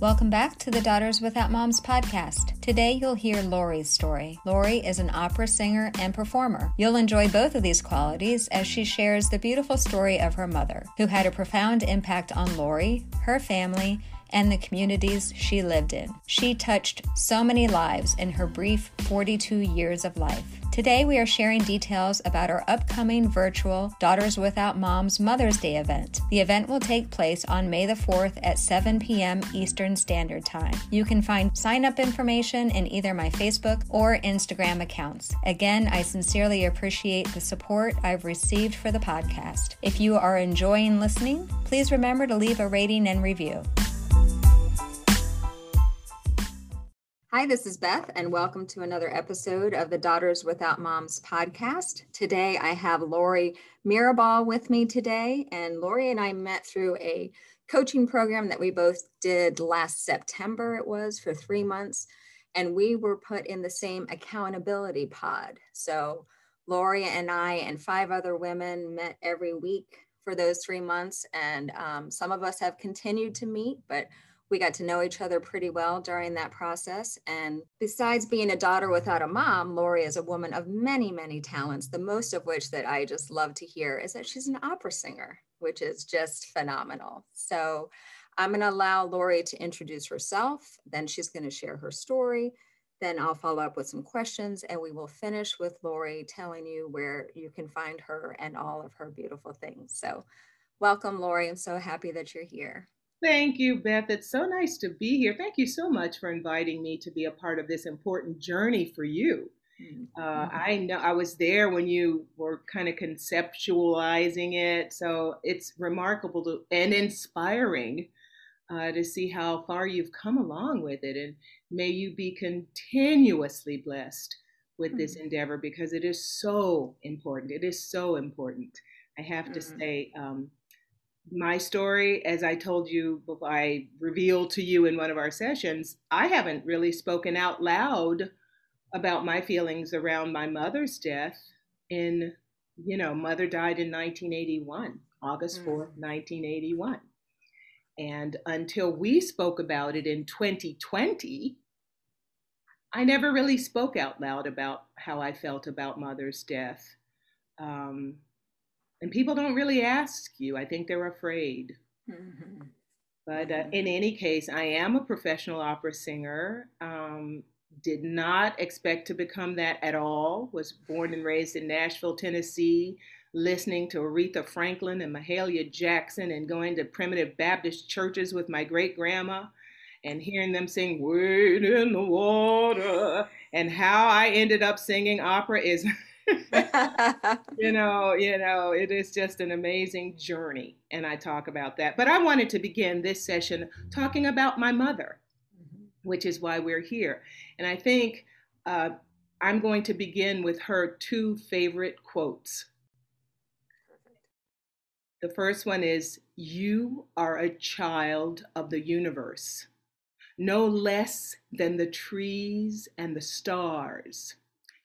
Welcome back to the Daughters Without Moms podcast. Today you'll hear Lori's story. Lori is an opera singer and performer. You'll enjoy both of these qualities as she shares the beautiful story of her mother, who had a profound impact on Lori, her family, and the communities she lived in. She touched so many lives in her brief 42 years of life. Today, we are sharing details about our upcoming virtual Daughters Without Moms Mother's Day event. The event will take place on May the 4th at 7 p.m. Eastern Standard Time. You can find sign up information in either my Facebook or Instagram accounts. Again, I sincerely appreciate the support I've received for the podcast. If you are enjoying listening, please remember to leave a rating and review. Hi, this is Beth, and welcome to another episode of the Daughters Without Moms podcast. Today, I have Lori Mirabal with me today, and Lori and I met through a coaching program that we both did last September, it was for three months, and we were put in the same accountability pod. So, Lori and I and five other women met every week for those three months, and um, some of us have continued to meet, but we got to know each other pretty well during that process. And besides being a daughter without a mom, Lori is a woman of many, many talents, the most of which that I just love to hear is that she's an opera singer, which is just phenomenal. So I'm going to allow Lori to introduce herself, then she's going to share her story. Then I'll follow up with some questions and we will finish with Lori telling you where you can find her and all of her beautiful things. So, welcome, Lori. I'm so happy that you're here. Thank you, Beth. It's so nice to be here. Thank you so much for inviting me to be a part of this important journey for you. Mm-hmm. Uh, I know I was there when you were kind of conceptualizing it, so it's remarkable to, and inspiring uh, to see how far you've come along with it. And may you be continuously blessed with this mm-hmm. endeavor because it is so important. It is so important. I have mm-hmm. to say, um, my story, as I told you, I revealed to you in one of our sessions, I haven't really spoken out loud about my feelings around my mother's death. In, you know, mother died in 1981, August 4th, mm. 1981. And until we spoke about it in 2020, I never really spoke out loud about how I felt about mother's death. Um, and people don't really ask you. I think they're afraid. Mm-hmm. But uh, mm-hmm. in any case, I am a professional opera singer. Um, did not expect to become that at all. Was born and raised in Nashville, Tennessee, listening to Aretha Franklin and Mahalia Jackson and going to primitive Baptist churches with my great grandma and hearing them sing Wade in the Water. And how I ended up singing opera is you know, you know, it is just an amazing journey, and I talk about that. But I wanted to begin this session talking about my mother, mm-hmm. which is why we're here. And I think uh, I'm going to begin with her two favorite quotes. The first one is You are a child of the universe, no less than the trees and the stars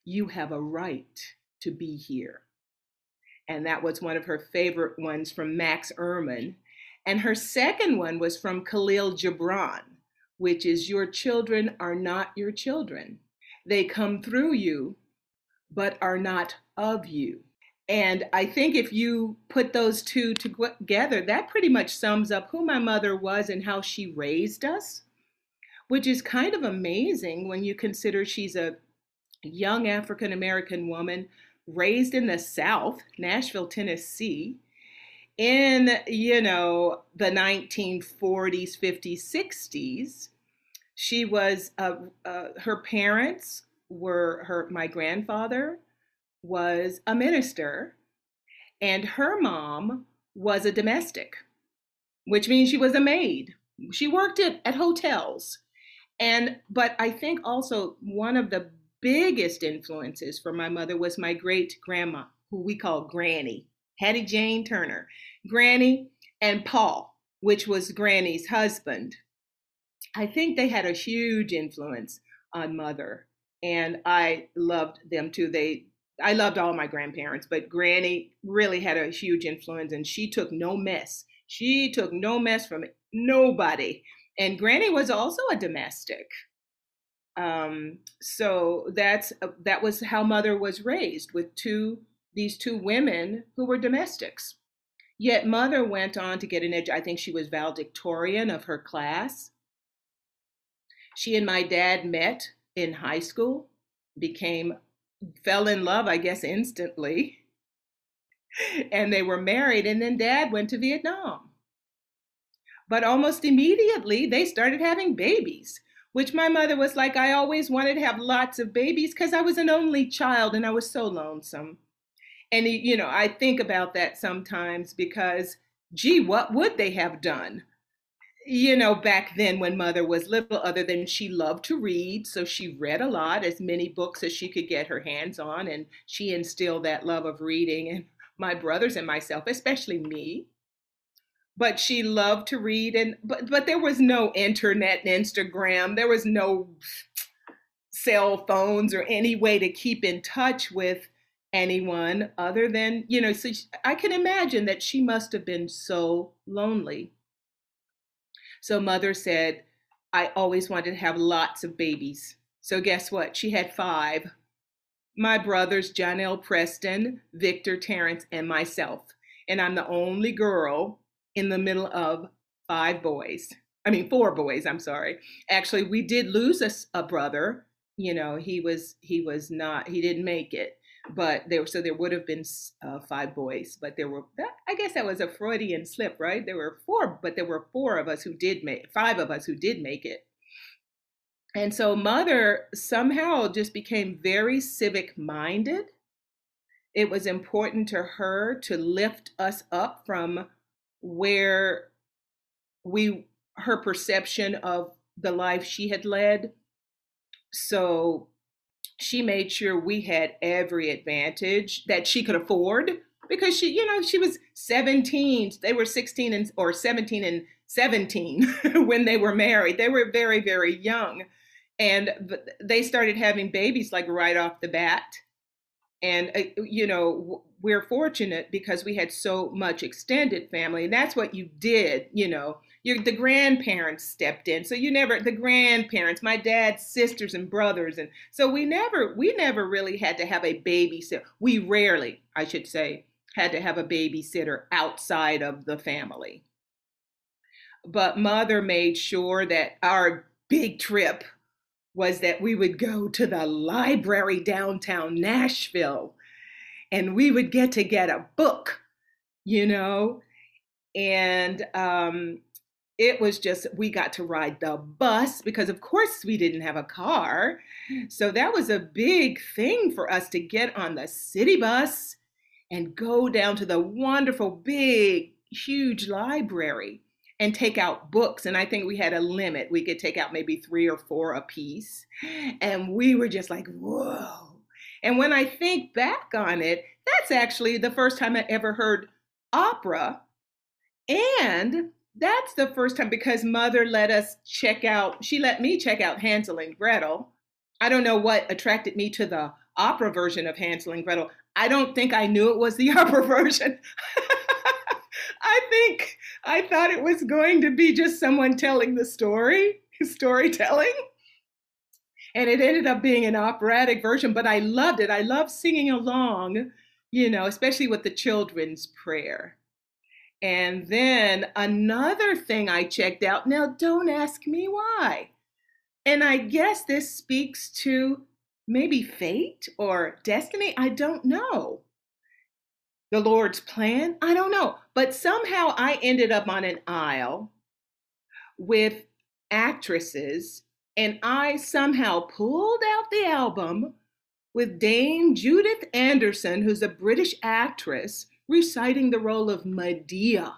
you have a right to be here. And that was one of her favorite ones from Max Ehrmann. And her second one was from Khalil Gibran, which is Your children are not your children. They come through you, but are not of you. And I think if you put those two together, that pretty much sums up who my mother was and how she raised us, which is kind of amazing when you consider she's a young African American woman raised in the South, Nashville, Tennessee, in, you know, the 1940s, 50s, 60s. She was, uh, uh, her parents were her, my grandfather was a minister, and her mom was a domestic, which means she was a maid. She worked at, at hotels. And, but I think also one of the biggest influences for my mother was my great grandma, who we call Granny, Hattie Jane Turner. Granny and Paul, which was Granny's husband. I think they had a huge influence on mother, and I loved them too. They I loved all my grandparents, but Granny really had a huge influence, and she took no mess. She took no mess from nobody. And Granny was also a domestic. Um, so that's uh, that was how mother was raised with two these two women who were domestics. Yet mother went on to get an edge. I think she was valedictorian of her class. She and my dad met in high school, became fell in love, I guess, instantly. and they were married, and then dad went to Vietnam. But almost immediately, they started having babies, which my mother was like, I always wanted to have lots of babies because I was an only child and I was so lonesome. And, you know, I think about that sometimes because, gee, what would they have done? you know, back then when mother was little, other than she loved to read. So she read a lot, as many books as she could get her hands on. And she instilled that love of reading in my brothers and myself, especially me. But she loved to read and but but there was no internet and Instagram. There was no cell phones or any way to keep in touch with anyone other than, you know, so she, I can imagine that she must have been so lonely so mother said, I always wanted to have lots of babies. So guess what? She had five. My brothers, John L. Preston, Victor, Terrence, and myself. And I'm the only girl in the middle of five boys. I mean, four boys, I'm sorry. Actually, we did lose a, a brother. You know, he was he was not he didn't make it but there so there would have been uh, five boys but there were that, i guess that was a freudian slip right there were four but there were four of us who did make five of us who did make it and so mother somehow just became very civic minded it was important to her to lift us up from where we her perception of the life she had led so she made sure we had every advantage that she could afford because she, you know, she was 17. They were 16 and or 17 and 17 when they were married. They were very, very young. And they started having babies like right off the bat. And, uh, you know, we're fortunate because we had so much extended family. And that's what you did, you know your the grandparents stepped in so you never the grandparents my dad's sisters and brothers and so we never we never really had to have a babysitter we rarely i should say had to have a babysitter outside of the family but mother made sure that our big trip was that we would go to the library downtown nashville and we would get to get a book you know? And um, it was just we got to ride the bus because of course we didn't have a car. So that was a big thing for us to get on the city bus and go down to the wonderful big huge library and take out books and i think we had a limit we could take out maybe three or four a piece and we were just like whoa and when i think back on it that's actually the first time i ever heard opera and that's the first time because mother let us check out, she let me check out Hansel and Gretel. I don't know what attracted me to the opera version of Hansel and Gretel. I don't think I knew it was the opera version. I think I thought it was going to be just someone telling the story, storytelling. And it ended up being an operatic version, but I loved it. I loved singing along, you know, especially with the children's prayer. And then another thing I checked out. Now, don't ask me why. And I guess this speaks to maybe fate or destiny. I don't know. The Lord's plan. I don't know. But somehow I ended up on an aisle with actresses, and I somehow pulled out the album with Dame Judith Anderson, who's a British actress reciting the role of Medea.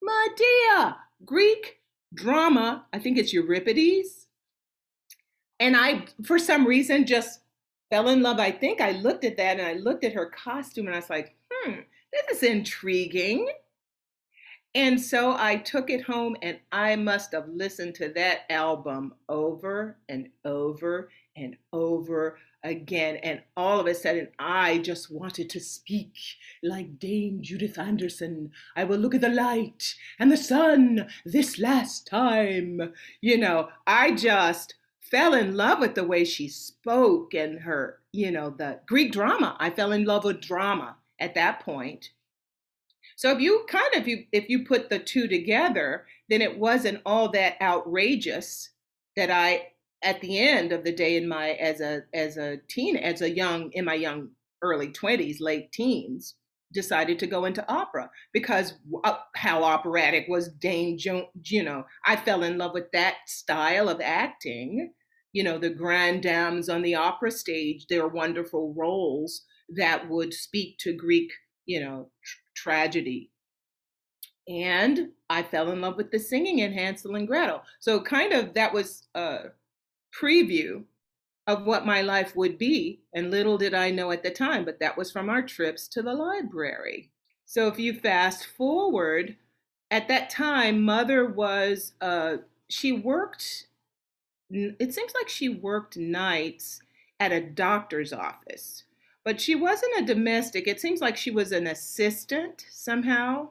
Medea, Greek drama, I think it's Euripides. And I, for some reason, just fell in love. I think I looked at that and I looked at her costume and I was like, hmm, this is intriguing. And so I took it home and I must have listened to that album over and over and over again. And all of a sudden, I just wanted to speak like Dame Judith Anderson. I will look at the light and the sun this last time. You know, I just fell in love with the way she spoke and her, you know, the Greek drama. I fell in love with drama at that point. So if you kind of you if you put the two together, then it wasn't all that outrageous that I at the end of the day in my as a as a teen as a young in my young early 20s late teens decided to go into opera because uh, how operatic was Dame Joan, you know, I fell in love with that style of acting. You know, the grand dames on the opera stage, their wonderful roles that would speak to Greek, you know, tr- tragedy. And I fell in love with the singing in Hansel and Gretel. So kind of that was a preview of what my life would be. And little did I know at the time, but that was from our trips to the library. So if you fast forward, at that time, mother was, uh, she worked, it seems like she worked nights at a doctor's office, but she wasn't a domestic. It seems like she was an assistant somehow.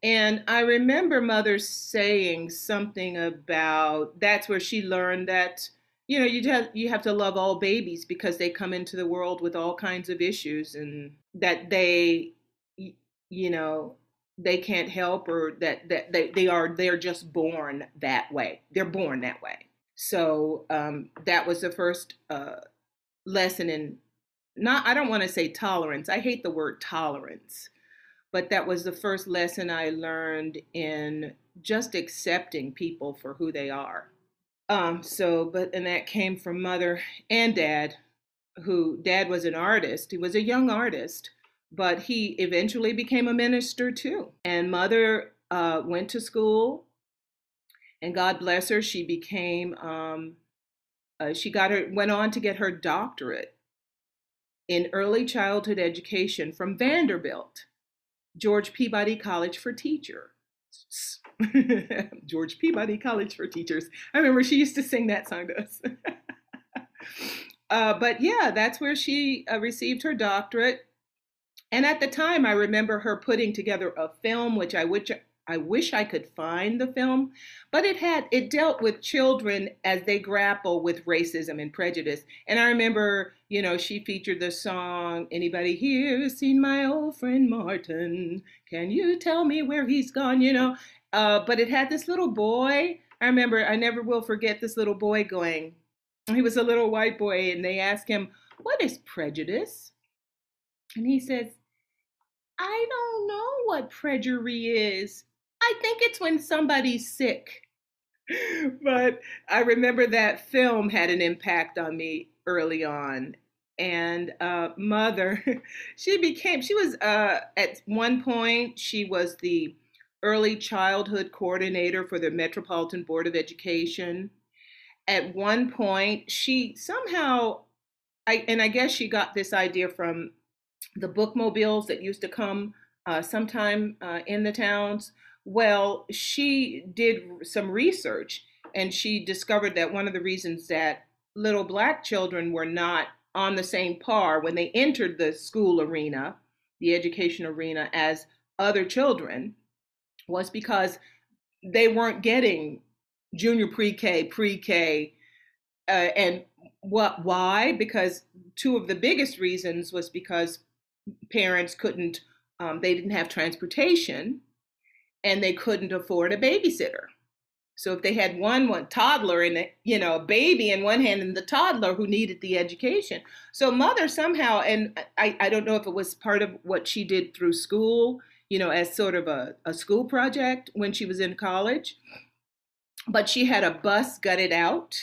And I remember mother saying something about that's where she learned that you know you have you have to love all babies because they come into the world with all kinds of issues and that they you know they can't help or that that they, they are they're just born that way they're born that way so um, that was the first uh, lesson in not i don't want to say tolerance i hate the word tolerance but that was the first lesson i learned in just accepting people for who they are um, so, but, and that came from mother and dad, who dad was an artist. He was a young artist, but he eventually became a minister too. And mother uh, went to school, and God bless her, she became, um, uh, she got her, went on to get her doctorate in early childhood education from Vanderbilt, George Peabody College for Teachers. George Peabody College for Teachers. I remember she used to sing that song to us. uh, but yeah, that's where she uh, received her doctorate. And at the time, I remember her putting together a film, which I which I wish I could find the film, but it had it dealt with children as they grapple with racism and prejudice. And I remember, you know, she featured the song "Anybody here seen my old friend Martin? Can you tell me where he's gone?" You know, uh, but it had this little boy. I remember, I never will forget this little boy going. He was a little white boy, and they asked him, "What is prejudice?" And he says, "I don't know what prejudice is." I think it's when somebody's sick. but I remember that film had an impact on me early on. And uh, mother, she became, she was uh, at one point, she was the early childhood coordinator for the Metropolitan Board of Education. At one point, she somehow, I, and I guess she got this idea from the bookmobiles that used to come uh, sometime uh, in the towns well, she did some research and she discovered that one of the reasons that little black children were not on the same par when they entered the school arena, the education arena, as other children was because they weren't getting junior pre-K, pre-K, uh, and what? Why? Because two of the biggest reasons was because parents couldn't, um, they didn't have transportation, and they couldn't afford a babysitter. So if they had one one toddler and a, you know a baby in one hand and the toddler who needed the education, so mother somehow and I, I don't know if it was part of what she did through school, you know, as sort of a, a school project when she was in college, but she had a bus gutted out,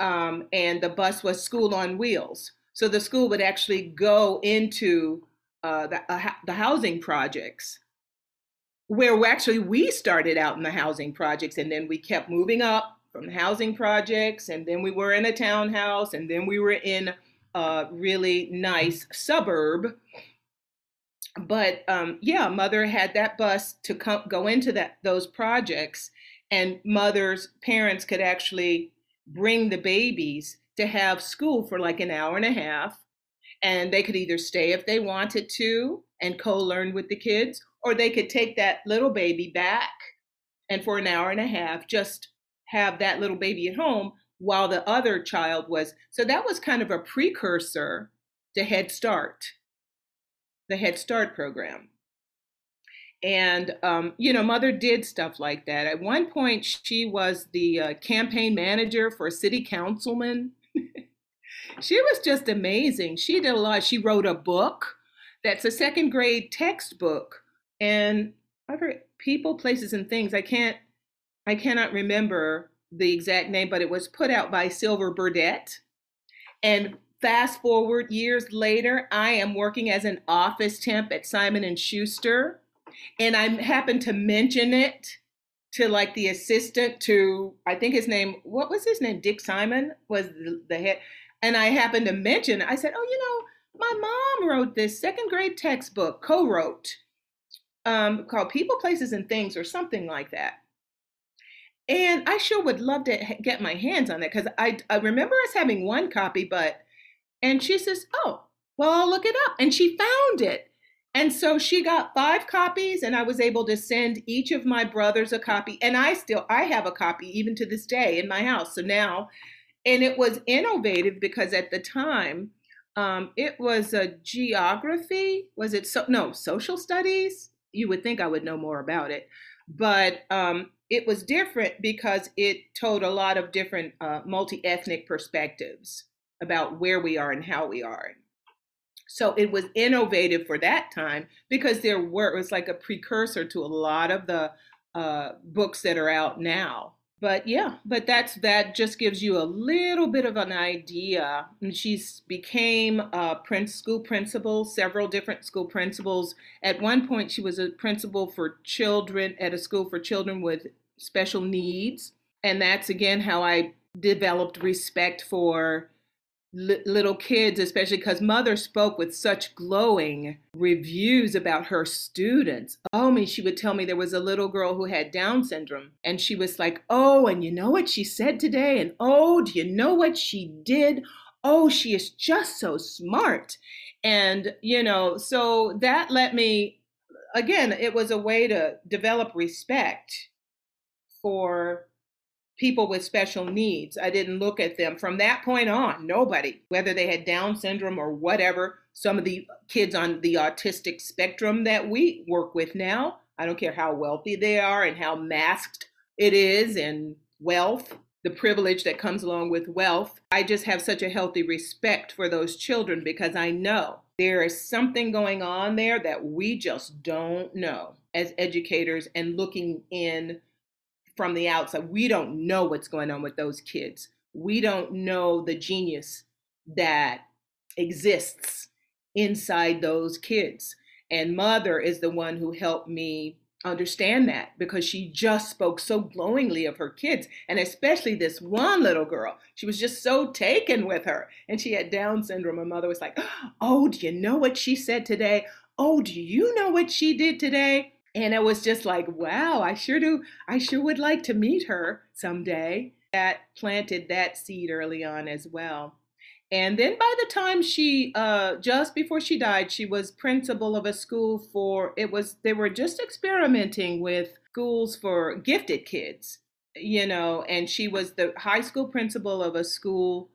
um, and the bus was school on wheels. So the school would actually go into uh, the, uh, the housing projects where actually we started out in the housing projects and then we kept moving up from the housing projects and then we were in a townhouse and then we were in a really nice suburb but um, yeah mother had that bus to come, go into that those projects and mother's parents could actually bring the babies to have school for like an hour and a half. And they could either stay if they wanted to and co learn with the kids, or they could take that little baby back and for an hour and a half just have that little baby at home while the other child was. So that was kind of a precursor to Head Start, the Head Start program. And, um, you know, mother did stuff like that. At one point, she was the uh, campaign manager for a city councilman. she was just amazing. She did a lot. She wrote a book that's a second grade textbook. And other people, places, and things. I can't, I cannot remember the exact name, but it was put out by Silver Burdett. And fast forward years later, I am working as an office temp at Simon and Schuster and I happened to mention it to like the assistant to I think his name what was his name Dick Simon was the, the head and I happened to mention I said oh you know my mom wrote this second grade textbook co-wrote um, called People Places and Things or something like that and I sure would love to get my hands on that because I, I remember us having one copy but and she says oh well I'll look it up and she found it and so she got five copies, and I was able to send each of my brothers a copy. And I still I have a copy even to this day in my house. So now, and it was innovative because at the time, um, it was a geography. Was it so? No, social studies. You would think I would know more about it, but um, it was different because it told a lot of different uh, multi ethnic perspectives about where we are and how we are so it was innovative for that time because there were, it was like a precursor to a lot of the uh, books that are out now. But yeah, but that's that just gives you a little bit of an idea. She's became a school principal, several different school principals. At one point, she was a principal for children at a school for children with special needs. And that's again how I developed respect for little kids, especially because mother spoke with such glowing reviews about her students. Oh, me, she would tell me there was a little girl who had Down syndrome, and she was like, Oh, and you know what she said today? And oh, do you know what she did? Oh, she is just so smart. And, you know, so that let me, again, it was a way to develop respect for people with special needs. I didn't look at them from that point on. Nobody, whether they had Down syndrome or whatever, some of the kids on the autistic spectrum that we work with now, I don't care how wealthy they are and how masked it is and wealth, the privilege that comes along with wealth. I just have such a healthy respect for those children because I know there is something going on there that we just don't know as educators and looking in from the outside. We don't know what's going on with those kids. We don't know the genius that exists inside those kids. And mother is the one who helped me understand that because she just spoke so glowingly of her kids and especially this one little girl she was just so taken with her and she had down syndrome her mother was like oh do you know what she said today oh do you know what she did today and it was just like, wow, I sure do. I sure would like to meet her someday. That planted that seed early on as well. And then by the time she, uh, just before she died, she was principal of a school for, it was, they were just experimenting with schools for gifted kids, you know, and she was the high school principal of a school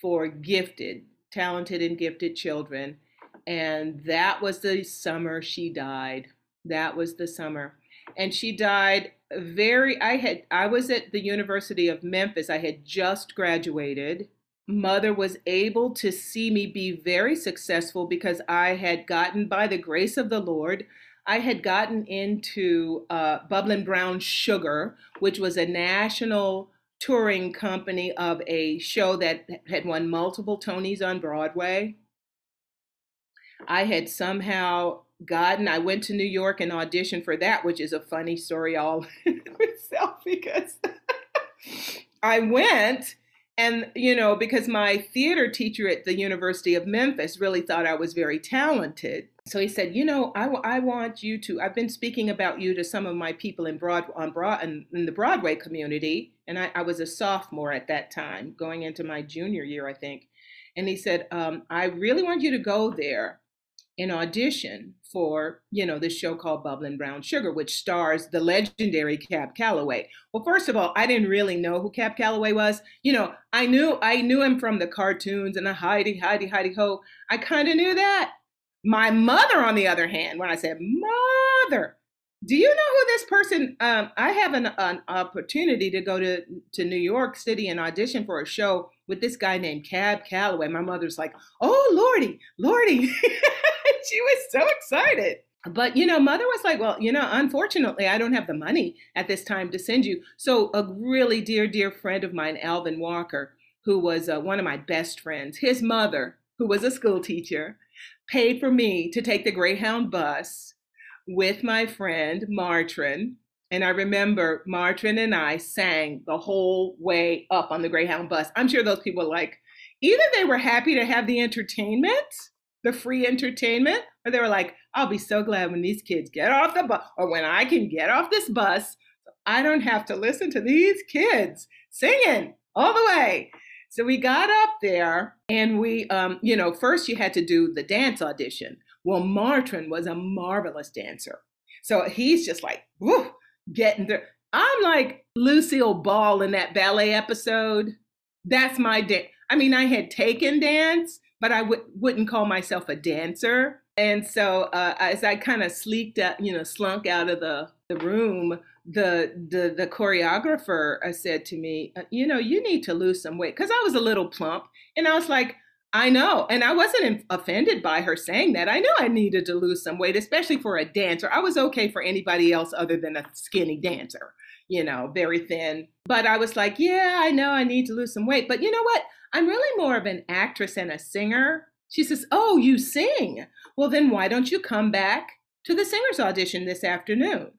for gifted, talented, and gifted children. And that was the summer she died. That was the summer. And she died very I had I was at the University of Memphis. I had just graduated. Mother was able to see me be very successful because I had gotten by the grace of the Lord I had gotten into uh, Bubbling Brown Sugar, which was a national touring company of a show that had won multiple Tonys on Broadway. I had somehow gotten, I went to New York and auditioned for that, which is a funny story all itself because I went and, you know, because my theater teacher at the University of Memphis really thought I was very talented. so he said, you know, I, I want you to. I've been speaking about you to some of my people in Broad on Broad in, in the Broadway community, and I, I, was a sophomore at that time, going into my junior year, I think. And he said, um, I really want you to go there and audition for, you know, this show called Bubbling Brown Sugar, which stars the legendary Cab Calloway. Well, first of all, I didn't really know who Cab Calloway was. You know, I knew I knew him from the cartoons and the Heidi, Heidi, Heidi Ho. I kind of knew that. My mother, on the other hand, when I said mother, do you know who this person? Um, I have an, an opportunity to go to to New York City and audition for a show with this guy named Cab Calloway. My mother's like, "Oh Lordy, Lordy," she was so excited. But you know, mother was like, "Well, you know, unfortunately, I don't have the money at this time to send you." So a really dear, dear friend of mine, Alvin Walker, who was uh, one of my best friends, his mother, who was a school teacher, paid for me to take the Greyhound bus with my friend Martin. And I remember Martin and I sang the whole way up on the Greyhound bus. I'm sure those people like, either they were happy to have the entertainment, the free entertainment, or they were like, I'll be so glad when these kids get off the bus, or when I can get off this bus, I don't have to listen to these kids singing all the way. So we got up there and we, um, you know, first you had to do the dance audition. Well, Martin was a marvelous dancer. So he's just like, whoo, getting there. I'm like Lucille Ball in that ballet episode. That's my dance. I mean, I had taken dance, but I w- wouldn't call myself a dancer. And so uh, as I kind of sleeked out, you know, slunk out of the, the room, the the the choreographer uh, said to me, uh, you know, you need to lose some weight because I was a little plump, and I was like, I know, and I wasn't offended by her saying that. I knew I needed to lose some weight, especially for a dancer. I was okay for anybody else other than a skinny dancer, you know, very thin. But I was like, yeah, I know I need to lose some weight, but you know what? I'm really more of an actress and a singer. She says, "Oh, you sing? Well, then why don't you come back to the singer's audition this afternoon?"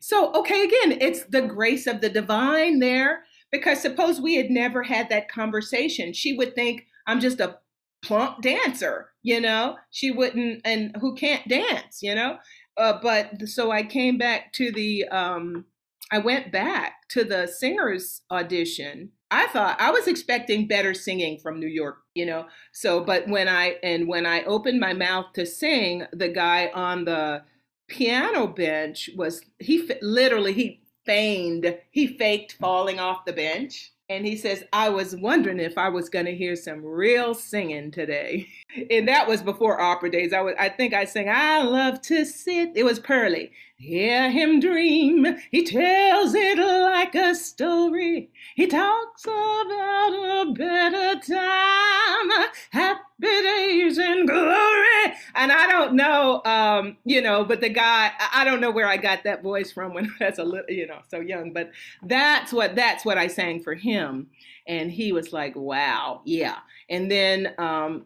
So, okay, again, it's the grace of the divine there. Because suppose we had never had that conversation, she would think I'm just a plump dancer, you know? She wouldn't, and who can't dance, you know? Uh, but so I came back to the, um, I went back to the singer's audition. I thought I was expecting better singing from New York, you know. So, but when I and when I opened my mouth to sing, the guy on the piano bench was he literally he feigned he faked falling off the bench and he says i was wondering if i was going to hear some real singing today. And that was before opera days. I was i think i sang i love to sit. It was pearly hear him dream. He tells it like a story. He talks about a better time. Happy days in glory. And i don't know um you know but the guy i don't know where i got that voice from when i was a little you know so young but that's what that's what i sang for him. And he was like wow yeah. And then um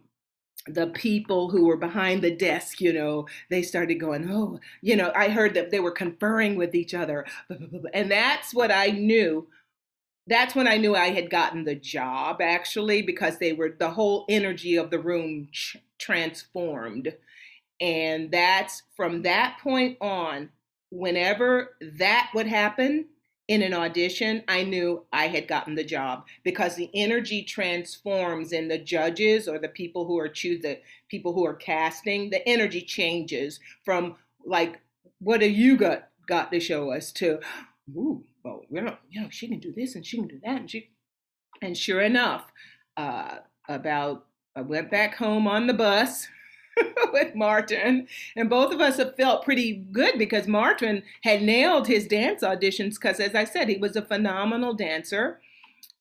the people who were behind the desk, you know, they started going, oh, you know, I heard that they were conferring with each other. And that's what I knew. That's when I knew I had gotten the job, actually, because they were, the whole energy of the room transformed. And that's from that point on, whenever that would happen, in an audition, I knew I had gotten the job because the energy transforms in the judges or the people who are choose the people who are casting. The energy changes from like, what have you got got to show us to, ooh, well, you know, you know, she can do this and she can do that and she, and sure enough, uh, about I went back home on the bus with Martin. And both of us have felt pretty good because Martin had nailed his dance auditions because, as I said, he was a phenomenal dancer.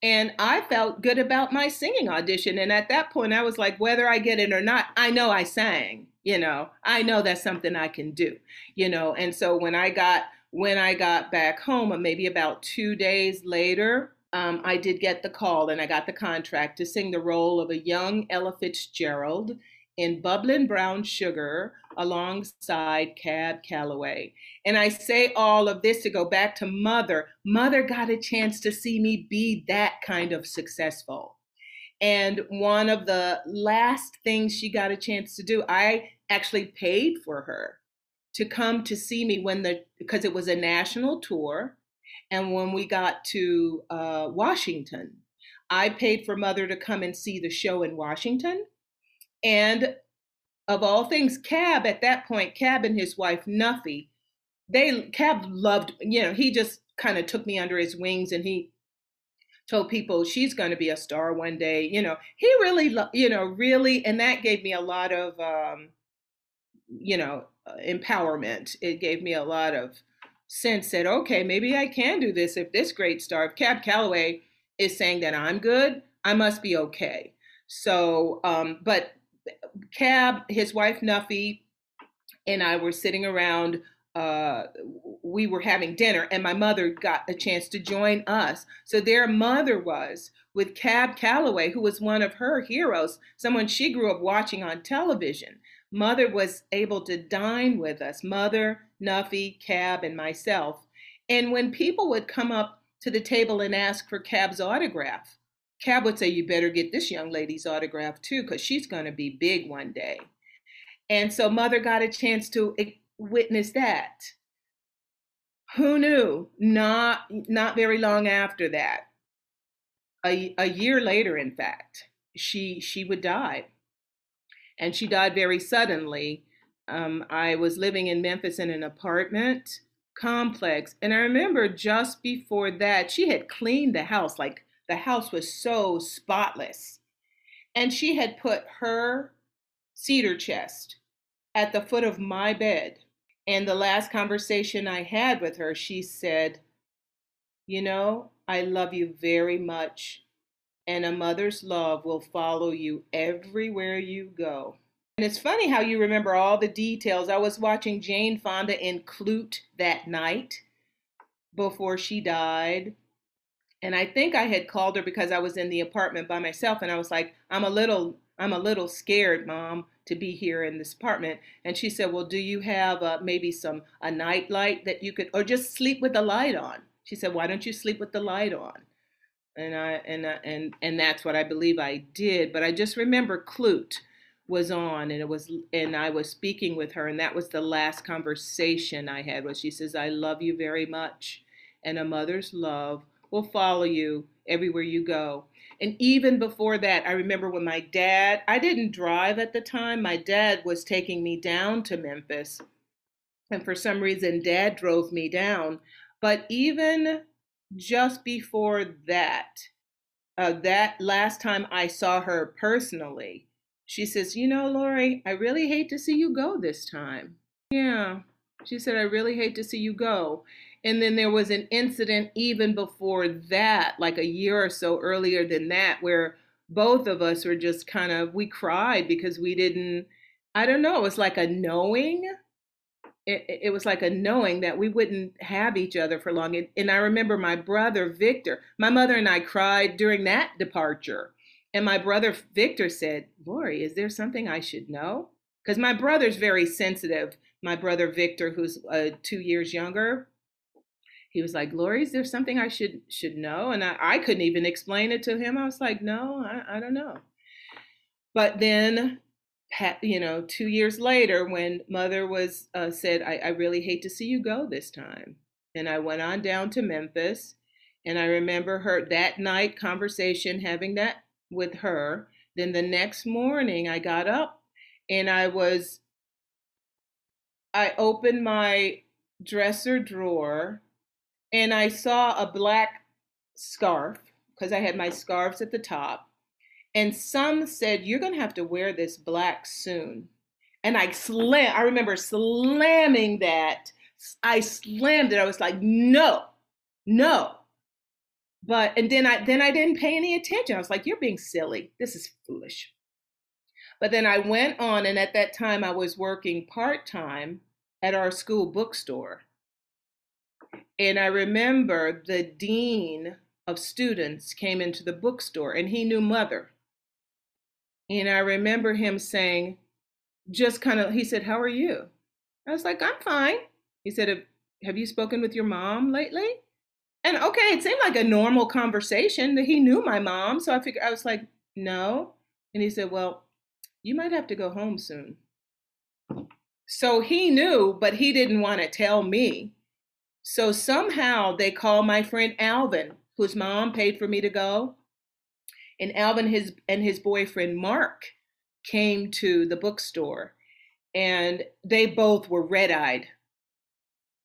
And I felt good about my singing audition. And at that point, I was like, whether I get it or not, I know I sang. You know, I know that's something I can do. You know, and so when I got when I got back home, uh, maybe about two days later, um, I did get the call and I got the contract to sing the role of a young Ella Fitzgerald in Bubbling Brown Sugar alongside Cab Calloway. And I say all of this to go back to Mother. Mother got a chance to see me be that kind of successful. And one of the last things she got a chance to do, I actually paid for her to come to see me when the because it was a national tour and when we got to uh, washington i paid for mother to come and see the show in washington and of all things cab at that point cab and his wife Nuffie they cab loved you know he just kind of took me under his wings and he told people she's going to be a star one day you know. He really you know really and that gave me a lot of um you know uh, empowerment. It gave me a lot of sense that okay maybe i can do this if this great star if cab calloway is saying that i'm good i must be okay. So um but cab his wife Nuffie and i were sitting around uh, we were having dinner and my mother got a chance to join us. So their mother was with Cab Calloway, who was one of her heroes, someone she grew up watching on television. Mother was able to dine with us, Mother, Nuffie, Cab, and myself. And when people would come up to the table and ask for Cab's autograph, Cab would say, You better get this young lady's autograph too, because she's going to be big one day. And so Mother got a chance to witness that. Who knew? Not not very long after that, a, a year later, in fact, she she would die, and she died very suddenly. Um, I was living in Memphis in an apartment complex, and I remember just before that, she had cleaned the house like the house was so spotless, and she had put her cedar chest at the foot of my bed and the last conversation I had with her, she said, You know, I love you very much, and a mother's love will follow you everywhere you go. And it's funny how you remember all the details. I was watching Jane Fonda in Klute that night before she died. And I think I had called her because I was in the apartment by myself and I was like, I'm a little I'm a little scared, mom to be here in this apartment. And she said, well, do you have uh, maybe some a night light that you could, or just sleep with the light on? She said, why don't you sleep with the light on? And I and I, and and that's what I believe I did. But I just remember Klute was on, and it was and I was speaking with her, and that was the last conversation I had. Was she says, "I love you very much, and a mother's love will follow you everywhere you go." And even before that, I remember when my dad, I didn't drive at the time, my dad was taking me down to Memphis. And for some reason, dad drove me down. But even just before that, uh, that last time I saw her personally, she says, You know, Lori, I really hate to see you go this time. Yeah. She said, I really hate to see you go. And then there was an incident even before that, like a year or so earlier than that, where both of us were just kind of, we cried because we didn't, I don't know, it was like a knowing. It, it was like a knowing that we wouldn't have each other for long. And, and I remember my brother Victor, my mother and I cried during that departure. And my brother Victor said, Lori, is there something I should know? Because my brother's very sensitive. My brother Victor, who's uh, two years younger, he was like, Lori, is there something I should should know? And I, I couldn't even explain it to him. I was like, no, I, I don't know. But then, you know, two years later, when mother was uh, said, I, I really hate to see you go this time. And I went on down to Memphis. And I remember her that night conversation, having that with her. Then the next morning, I got up and I was, I opened my dresser drawer and I saw a black scarf because I had my scarves at the top. And some said, You're going to have to wear this black soon. And I slam, I remember slamming that. I slammed it. I was like, No, no. But and then I then I didn't pay any attention. I was like, You're being silly. This is foolish. But then I went on, and at that time I was working part time at our school bookstore. And I remember the dean of students came into the bookstore and he knew mother. And I remember him saying, just kind of, he said, How are you? I was like, I'm fine. He said, Have you spoken with your mom lately? And okay, it seemed like a normal conversation that he knew my mom. So I figured, I was like, No. And he said, Well, you might have to go home soon. so he knew, but he didn't want to tell me. So somehow they called my friend Alvin, whose mom paid for me to go. And Alvin his and his boyfriend Mark came to the bookstore and they both were red-eyed.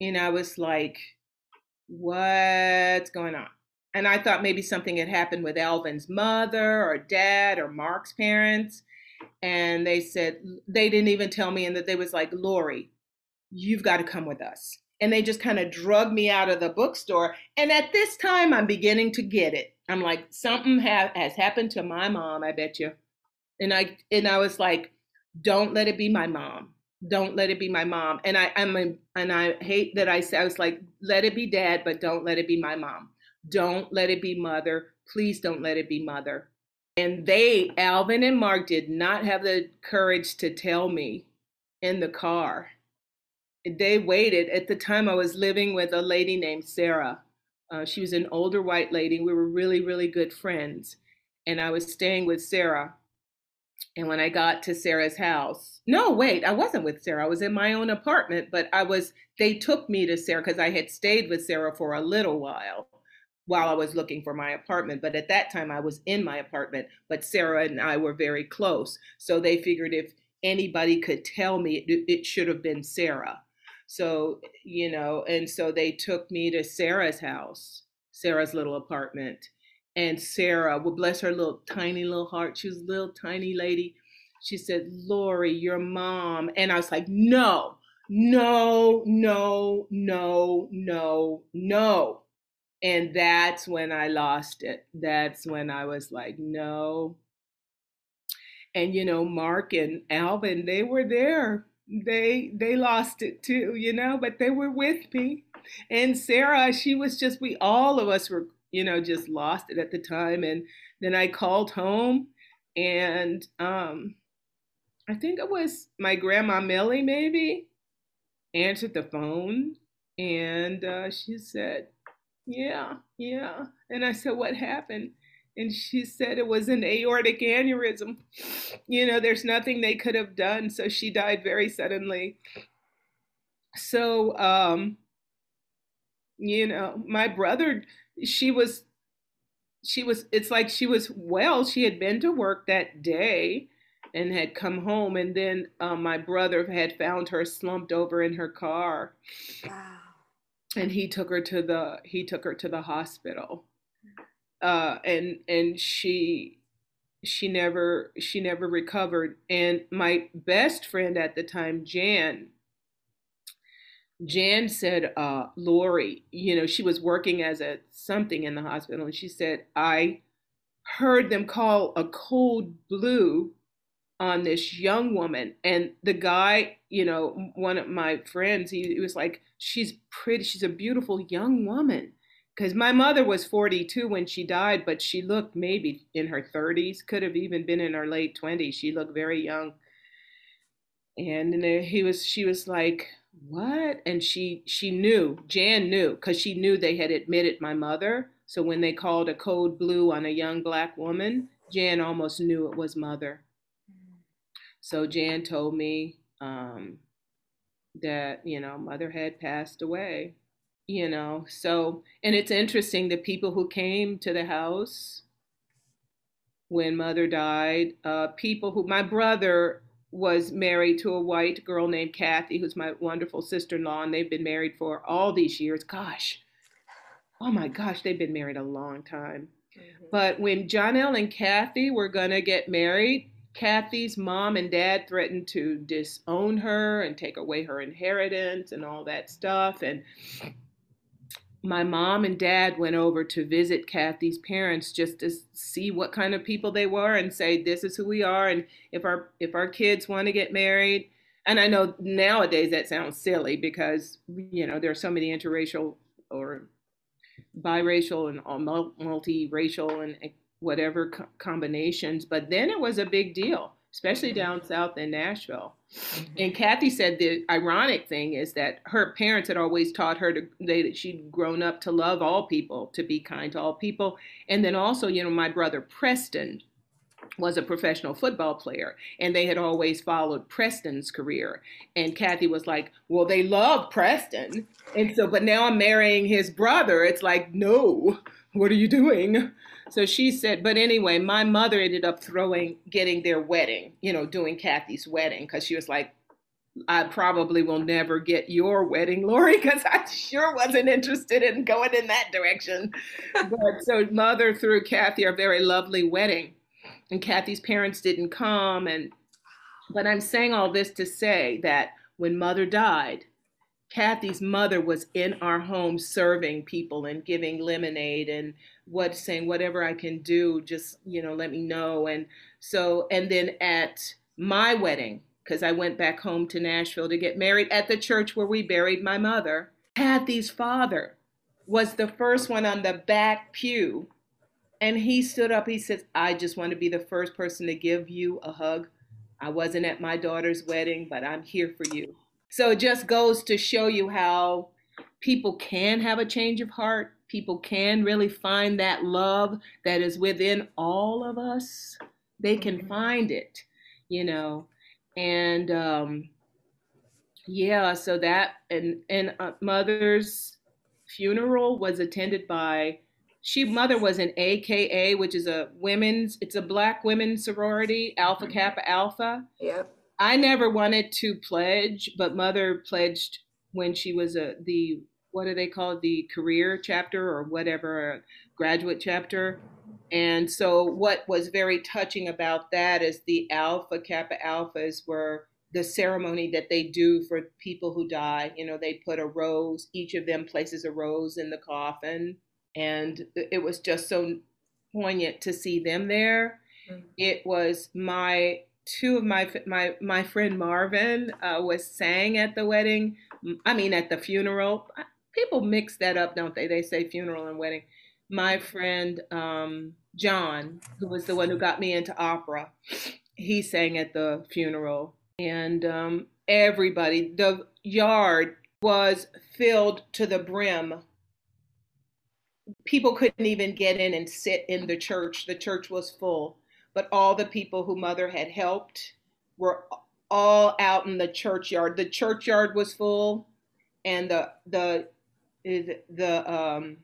And I was like, what's going on? And I thought maybe something had happened with Alvin's mother or dad or Mark's parents. And they said, they didn't even tell me, and that they was like, Lori, you've got to come with us. And they just kind of drug me out of the bookstore. And at this time, I'm beginning to get it. I'm like, something ha- has happened to my mom, I bet you. And I and I was like, don't let it be my mom. Don't let it be my mom. And I I'm a, and I hate that I said I was like, let it be dad, but don't let it be my mom. Don't let it be mother. Please don't let it be mother. And they, Alvin and Mark, did not have the courage to tell me in the car. They waited. At the time, I was living with a lady named Sarah. Uh, she was an older white lady. We were really, really good friends. And I was staying with Sarah. And when I got to Sarah's house, no, wait, I wasn't with Sarah. I was in my own apartment, but I was, they took me to Sarah because I had stayed with Sarah for a little while while I was looking for my apartment. But at that time, I was in my apartment, but Sarah and I were very close. So they figured if anybody could tell me, it, it should have been Sarah. So, you know, and so they took me to Sarah's house, Sarah's little apartment and Sarah, well, bless her little tiny little heart, she was a little tiny lady. She said, Lori, your mom. And I was like, no, no, no, no, no, no. And that's when I lost it. That's when I was like, no. And you know, Mark and Alvin, they were there. They they lost it too, you know, but they were with me. And Sarah, she was just we all of us were you know, just lost it at the time. And then I called home and um, I think it was my grandma Millie, maybe, answered the phone and uh, she said, Yeah, yeah. And I said, What happened? And she said it was an aortic aneurysm. You know, there's nothing they could have done. So she died very suddenly. So, um, you know, my brother she was she was it's like she was well she had been to work that day and had come home and then um, my brother had found her slumped over in her car wow. and he took her to the he took her to the hospital uh, and and she she never she never recovered and my best friend at the time jan Jan said, uh, Lori, you know, she was working as a something in the hospital, and she said, I heard them call a code blue on this young woman. And the guy, you know, one of my friends, he, he was like, She's pretty, she's a beautiful young woman. Because my mother was 42 when she died, but she looked maybe in her 30s, could have even been in her late 20s. She looked very young. And he was, she was like, what and she she knew jan knew because she knew they had admitted my mother so when they called a code blue on a young black woman jan almost knew it was mother so jan told me um, that you know mother had passed away you know so and it's interesting the people who came to the house when mother died uh, people who my brother was married to a white girl named Kathy, who's my wonderful sister in law, and they've been married for all these years. Gosh, oh my gosh, they've been married a long time. Mm-hmm. But when John-El and Kathy were going to get married, Kathy's mom and dad threatened to disown her and take away her inheritance and all that stuff. And my mom and dad went over to visit Kathy's parents just to see what kind of people they were and say this is who we are and if our if our kids want to get married and I know nowadays that sounds silly because you know there are so many interracial or biracial and multiracial and eh, whatever co- combinations but then it was a big deal especially down south in Nashville. Mm-hmm. And Kathy said the ironic thing is that her parents had always taught her to they, that she'd grown up to love all people, to be kind to all people. And then also, you know, my brother Preston, was a professional football player and they had always followed Preston's career. And Kathy was like, Well, they love Preston. And so, but now I'm marrying his brother. It's like, No, what are you doing? So she said, But anyway, my mother ended up throwing, getting their wedding, you know, doing Kathy's wedding because she was like, I probably will never get your wedding, Lori, because I sure wasn't interested in going in that direction. but so mother threw Kathy a very lovely wedding and Kathy's parents didn't come. And but I'm saying all this to say that when mother died, Kathy's mother was in our home serving people and giving lemonade and what saying whatever I can do, just you know, let me know. And so and then at my wedding, because I went back home to Nashville to get married at the church where we buried my mother, Kathy's father was the first one on the back pew and he stood up. He says, I just want to be the first person to give you a hug. I wasn't at my daughter's wedding, but I'm here for you. So it just goes to show you how people can have a change of heart. People can really find that love that is within all of us. They can mm-hmm. find it, you know. And um, yeah, so that and and uh, mother's funeral was attended by she mother was an AKA, which is a women's, it's a black women's sorority, Alpha mm-hmm. Kappa Alpha. Yep. I never wanted to pledge, but mother pledged when she was a the what do they call the career chapter or whatever, a graduate chapter. And so what was very touching about that is the Alpha Kappa Alphas were the ceremony that they do for people who die. You know, they put a rose, each of them places a rose in the coffin and it was just so poignant to see them there. Mm-hmm. It was my two of my my my friend Marvin uh, was sang at the wedding. I mean, at the funeral. People mix that up, don't they? They say funeral and wedding. My friend um, John, who was the one who got me into opera, he sang at the funeral, and um, everybody. The yard was filled to the brim people couldn't even get in and sit in the church. The church was full, but all the people who mother had helped were all out in the churchyard. The churchyard was full, and the the the um,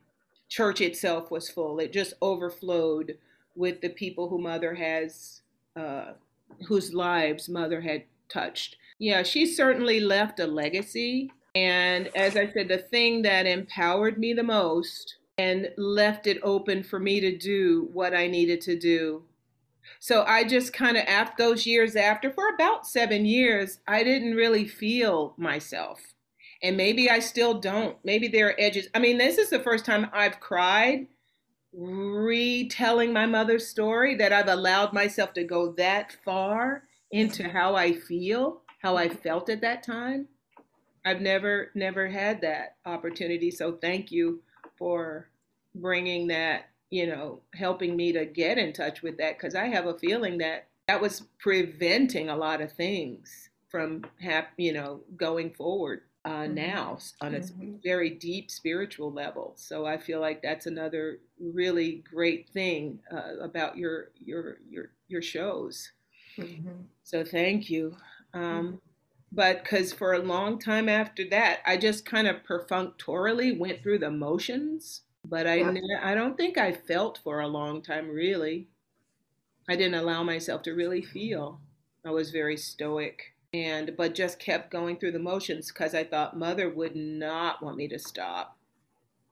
church itself was full. It just overflowed with the people who mother has, uh, whose lives mother had touched. Yeah, she certainly left a legacy. And as I said, the thing that empowered me the most and left it open for me to do what I needed to do. So I just kind of, after those years after, for about seven years, I didn't really feel myself. And maybe I still don't. Maybe there are edges. I mean, this is the first time I've cried retelling my mother's story that I've allowed myself to go that far into how I feel, how I felt at that time. I've never, never had that opportunity. So thank you for bringing that, you know, helping me to get in touch with that because I have a feeling that that was preventing a lot of things from hap- you know going forward uh, mm-hmm. now on a mm-hmm. very deep spiritual level. So I feel like that's another really great thing uh, about your your your your shows. Mm-hmm. So thank you. Um, mm-hmm. but because for a long time after that, I just kind of perfunctorily went through the motions but I, yeah. I don't think I felt for a long time, really. I didn't allow myself to really feel. I was very stoic and but just kept going through the motions because I thought mother would not want me to stop.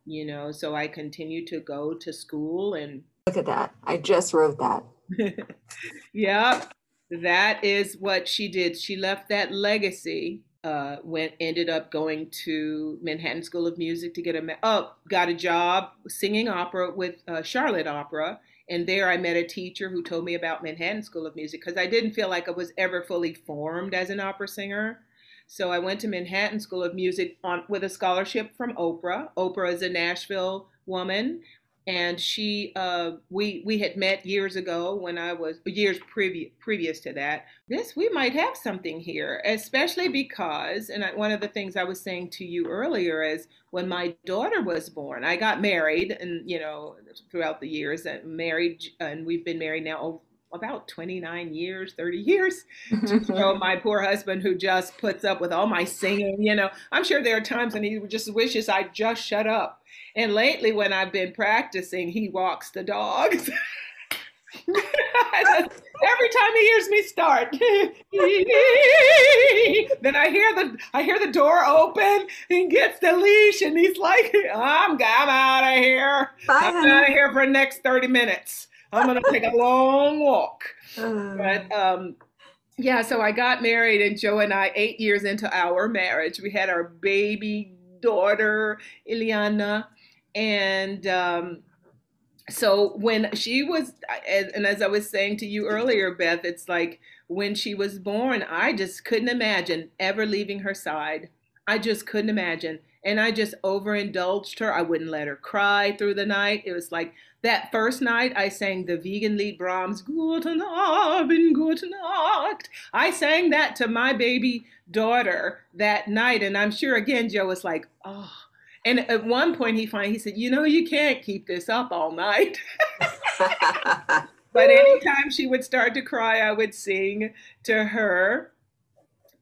You know, so I continued to go to school and look at that. I just wrote that. yeah, that is what she did. She left that legacy uh, went ended up going to Manhattan School of Music to get a oh got a job singing opera with uh, Charlotte Opera, and there I met a teacher who told me about Manhattan School of Music because I didn't feel like I was ever fully formed as an opera singer. So I went to Manhattan School of Music on with a scholarship from Oprah. Oprah is a Nashville woman and she uh, we we had met years ago when I was years previous previous to that. This we might have something here, especially because and I, one of the things I was saying to you earlier is when my daughter was born, I got married, and you know throughout the years and married, and we've been married now about 29 years, 30 years to show my poor husband who just puts up with all my singing. You know, I'm sure there are times when he just wishes I'd just shut up. And lately, when I've been practicing, he walks the dogs. Every time he hears me start, then I hear the I hear the door open. and gets the leash and he's like, "I'm I'm out of here. Bye, I'm out of here for the next thirty minutes. I'm gonna take a long walk." Uh. But um, yeah, so I got married, and Joe and I, eight years into our marriage, we had our baby daughter Iliana, and um, so when she was and as i was saying to you earlier beth it's like when she was born i just couldn't imagine ever leaving her side i just couldn't imagine and i just overindulged her i wouldn't let her cry through the night it was like that first night i sang the Wiegenlied brahms guten abend Guten nacht. I sang that to my baby daughter that night and i'm sure again joe was like oh and at one point, he finally he said, "You know, you can't keep this up all night." but anytime she would start to cry, I would sing to her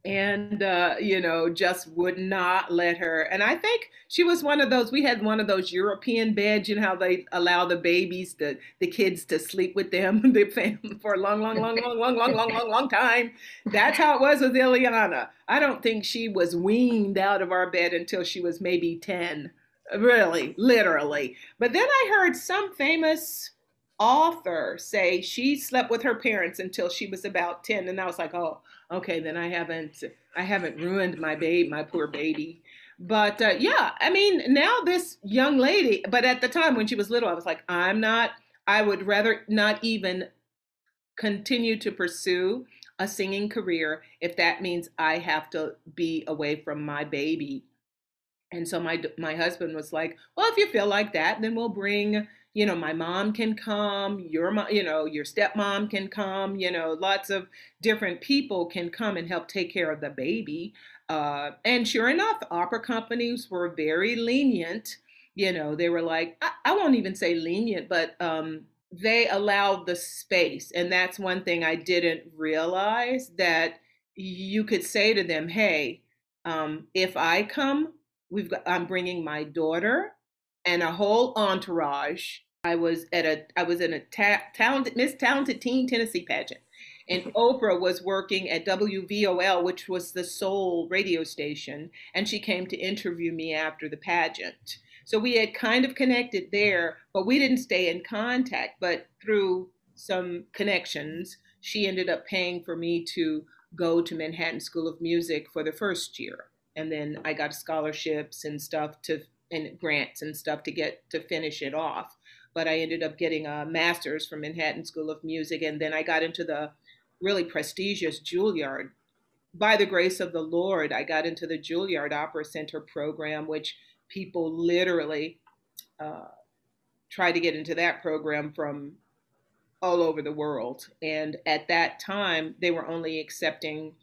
and uh, you know just would not let her. And i think she was one of those we had one of those european beds you know how they allow the babies the the kids to sleep with them the family for a long long long long long long long long long time. That's how it was with Iliana. i don't think she was weaned out of our bed until she was maybe 10 really literally. But then i heard some famous author say she slept with her parents until she was about 10 and i was like oh okay then i haven't i haven't ruined my baby my poor baby. But uh, yeah i mean now this young lady but at the time when she was little i was like i'm not i would rather not even continue to pursue a singing career if that means i have to be away from my baby. And so my my husband was like well if you feel like that then we'll bring you know, my mom can come, your mom, you know, your stepmom can come, you know, lots of different people can come and help take care of the baby. Uh, and sure enough, opera companies were very lenient. You know, they were like, I, I won't even say lenient, but um, they allowed the space. And that's one thing I didn't realize that you could say to them, hey, um, if I come, we've got, I'm bringing my daughter and a whole entourage. I was at a I was in a ta- talented Miss Talented Teen Tennessee pageant, and Oprah was working at WVOL, which was the soul radio station, and she came to interview me after the pageant. So we had kind of connected there, but we didn't stay in contact. But through some connections, she ended up paying for me to go to Manhattan School of Music for the first year. And then I got scholarships and stuff to and grants and stuff to get to finish it off. But I ended up getting a master's from Manhattan School of Music, and then I got into the really prestigious Juilliard. By the grace of the Lord, I got into the Juilliard Opera Center program, which people literally uh, try to get into that program from all over the world. And at that time, they were only accepting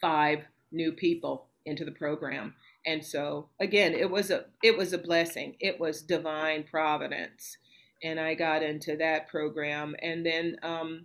five new people into the program and so again it was a it was a blessing. It was divine providence. And i got into that program. And then um,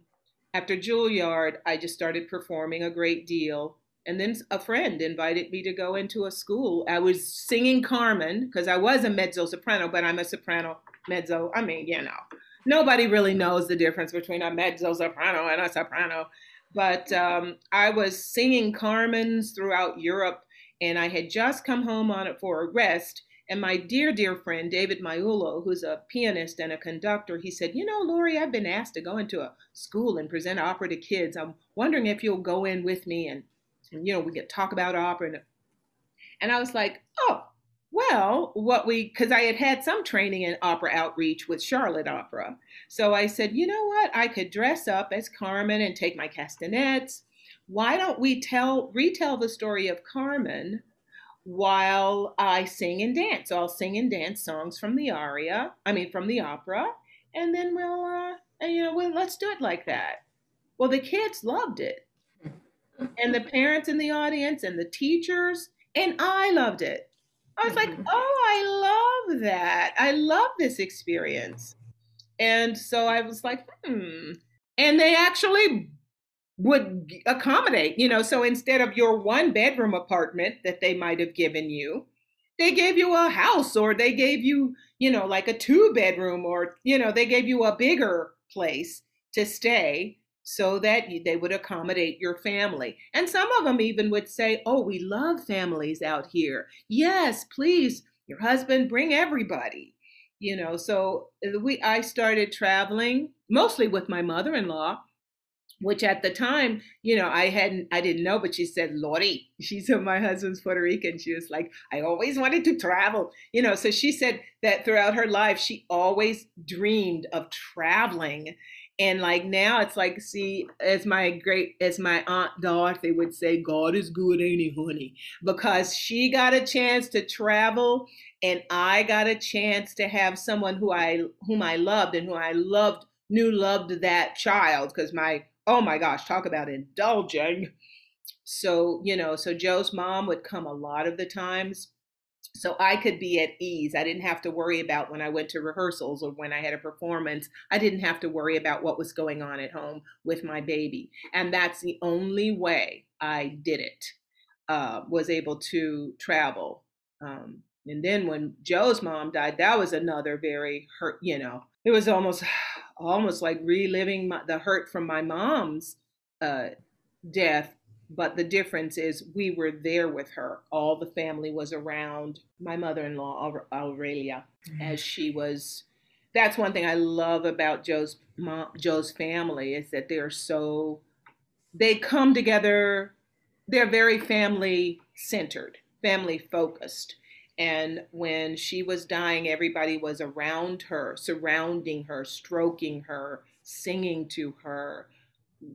after juilliard i just started performing a great deal. And then a friend invited me to go into a school. I was singing carmen because i was a mezzo soprano but i'm a soprano mezzo. I mean you know nobody really knows the difference between a mezzo soprano and a soprano. But um, i was singing carmens throughout europe and I had just come home on it for a rest. And my dear, dear friend, David Maiulo, who's a pianist and a conductor, he said, You know, Lori, I've been asked to go into a school and present opera to kids. I'm wondering if you'll go in with me and, and you know, we could talk about opera. And, and I was like, Oh, well, what we, because I had had some training in opera outreach with Charlotte Opera. So I said, You know what? I could dress up as Carmen and take my castanets why don't we tell retell the story of Carmen while I sing and dance? I'll sing and dance songs from the aria, I mean from the opera, and then we'll uh, you know, well, let's do it like that. Well, the kids loved it. And the parents in the audience and the teachers, and I loved it. I was like, mm-hmm. oh, I love that. I love this experience. And so I was like, hmm, and they actually would accommodate, you know. So instead of your one bedroom apartment that they might have given you, they gave you a house or they gave you, you know, like a two bedroom or, you know, they gave you a bigger place to stay so that they would accommodate your family. And some of them even would say, Oh, we love families out here. Yes, please, your husband, bring everybody. You know, so uh, we I started traveling mostly with my mother-in-law which at the time, you know, I hadn't, I didn't know, but she said, Lori, she said my husband's Puerto Rican. She was like, I always wanted to travel, you know. So she said that throughout her life, she always dreamed of traveling. And like now it's like, see, as my great, as my aunt Dorothy would say, God is good, ain't he, honey? Because she got a chance to travel and I got a chance to have someone who I, whom I loved and who I loved, knew loved that child because my oh my gosh, talk about indulging. So, you know, so Joe's mom would come a lot of the times. So I could be at ease. I didn't have to worry about when I went to rehearsals or when I had a performance. I didn't have to worry about what was going on at home with my baby. And that's the only way I did it, uh, was able to travel. Um, and then when Joe's mom died, that was another very hurt, you know, it was almost almost like reliving my, the hurt from my mom's uh, death. But the difference is we were there with her. All the family was around my mother-in-law Aurelia mm-hmm. as she was. That's one thing I love about Joe's mom, Joe's family is that they're so they come together. They're very family centered, family focused and when she was dying, everybody was around her, surrounding her, stroking her, singing to her,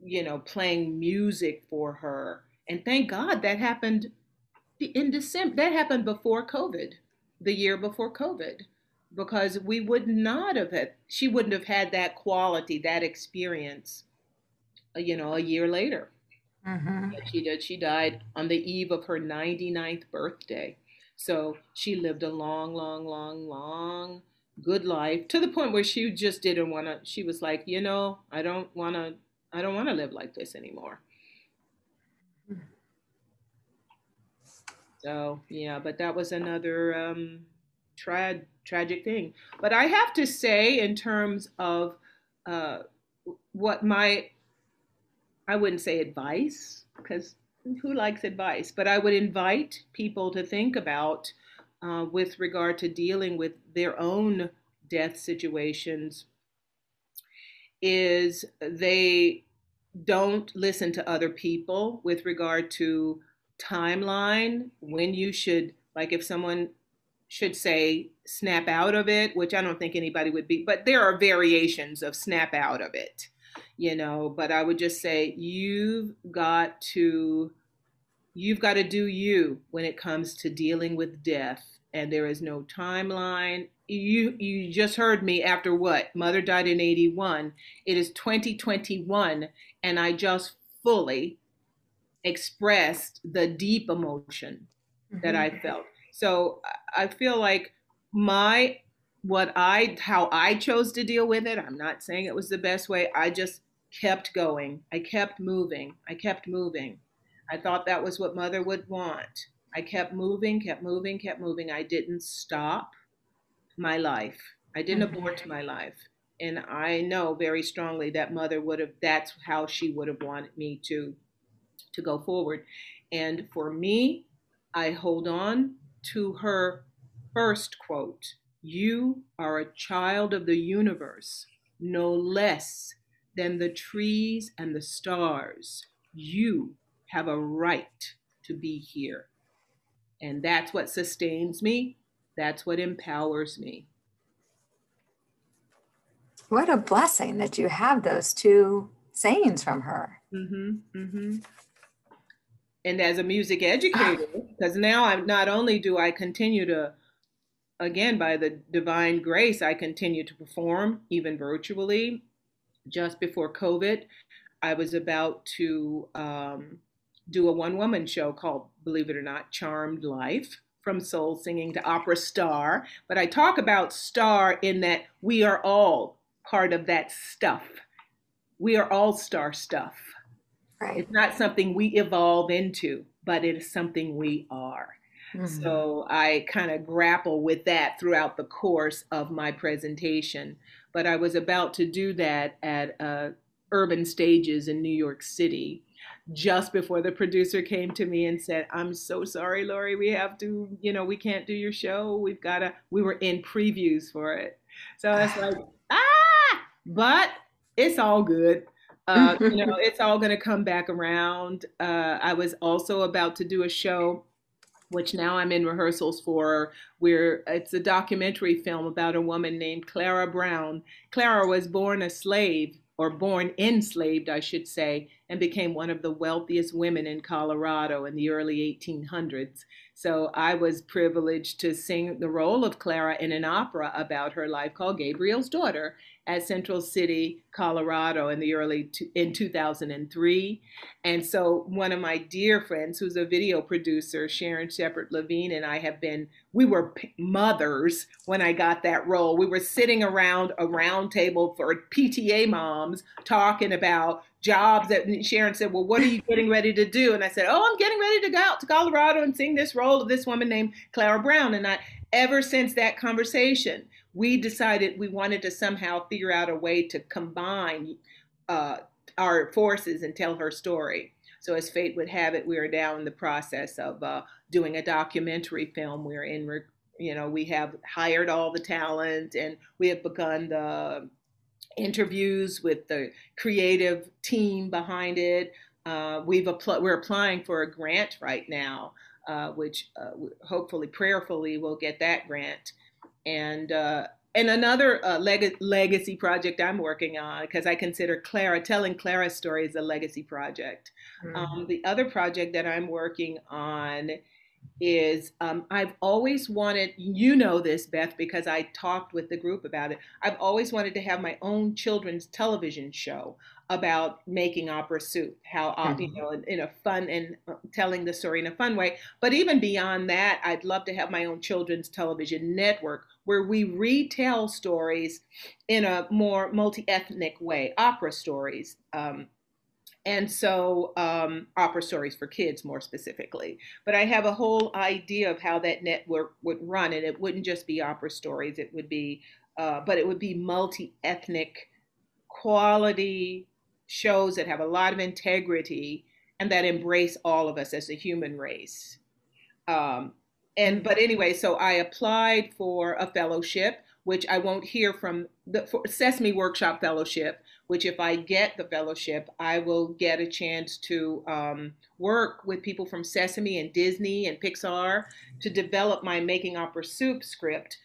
you know, playing music for her. And thank God that happened in December. That happened before COVID, the year before COVID, because we would not have had, she wouldn't have had that quality, that experience, uh, you know, a year later. Mm-hmm. She did. She died on the eve of her 99th birthday. So she lived a long, long, long, long, good life to the point where she just didn't want to. She was like, you know, I don't want to. I don't want to live like this anymore. So yeah, but that was another um, tra- tragic thing. But I have to say, in terms of uh, what my, I wouldn't say advice because who likes advice? But I would invite people to think about uh, with regard to dealing with their own death situations is they don't listen to other people with regard to timeline when you should like if someone should say snap out of it which i don't think anybody would be but there are variations of snap out of it you know but i would just say you've got to you've got to do you when it comes to dealing with death and there is no timeline. You you just heard me after what? Mother died in 81 it is 2021 and i just fully expressed the deep emotion mm-hmm. that i felt. So i feel like my what i how i chose to deal with it i'm not saying it was the best way i just kept going i kept moving i kept moving I thought that was what mother would want. I kept moving, kept moving, kept moving. I didn't stop my life. I didn't mm-hmm. abort my life. And I know very strongly that mother would have that's how she would have wanted me to to go forward. And for me, I hold on to her first quote. You are a child of the universe, no less than the trees and the stars. You have a right to be here. And that's what sustains me. That's what empowers me. What a blessing that you have those two sayings from her. Mm-hmm, mm-hmm. And as a music educator, because now I'm not only do I continue to, again, by the divine grace, I continue to perform even virtually. Just before COVID, I was about to um, do a one woman show called, believe it or not, Charmed Life from soul singing to opera star. But I talk about star in that we are all part of that stuff. we are all star stuff. Right. It's not something we evolve into, but it is something we are. Mm-hmm. So I kind of grapple with that throughout the course of my presentation. But I was about to do that at uh, Urban Stages in New York City just before the producer came to me and said, I'm so sorry, Lori, we have to, you know, we can't do your show. We've got to, we were in previews for it. So I was like, ah, but it's all good. Uh, you know, it's all going to come back around. Uh, I was also about to do a show, which now I'm in rehearsals for, where it's a documentary film about a woman named Clara Brown. Clara was born a slave or born enslaved, I should say, and became one of the wealthiest women in Colorado in the early 1800s. So I was privileged to sing the role of Clara in an opera about her life called Gabriel's Daughter at Central City, Colorado in the early in 2003. And so one of my dear friends who's a video producer, Sharon Shepard Levine and I have been we were mothers when I got that role. We were sitting around a round table for PTA moms talking about jobs that Sharon said, Well, what are you getting ready to do? And I said, Oh, I'm getting ready to go out to Colorado and sing this role of this woman named Clara Brown. And I ever since that conversation, we decided we wanted to somehow figure out a way to combine uh, our forces and tell her story. So, as fate would have it, we are now in the process of uh, doing a documentary film. We're in, you know, we have hired all the talent and we have begun the interviews with the creative team behind it. Uh, we've apl- we're applying for a grant right now, uh, which uh, hopefully, prayerfully, we'll get that grant and uh, and another uh, leg- legacy project I'm working on because I consider Clara telling Clara's story is a legacy project. Mm-hmm. Um, the other project that I'm working on is um, I've always wanted, you know this, Beth, because I talked with the group about it. I've always wanted to have my own children's television show about making opera soup, how, uh, mm-hmm. you know, in, in, a fun and uh, telling the story in a fun way. But even beyond that, I'd love to have my own children's television network where we retell stories in a more multi ethnic way, opera stories. Um, and so um, opera stories for kids more specifically but i have a whole idea of how that network would run and it wouldn't just be opera stories it would be uh, but it would be multi-ethnic quality shows that have a lot of integrity and that embrace all of us as a human race um, and but anyway so i applied for a fellowship which i won't hear from the sesame workshop fellowship which if I get the fellowship, I will get a chance to um, work with people from Sesame and Disney and Pixar to develop my Making Opera Soup script.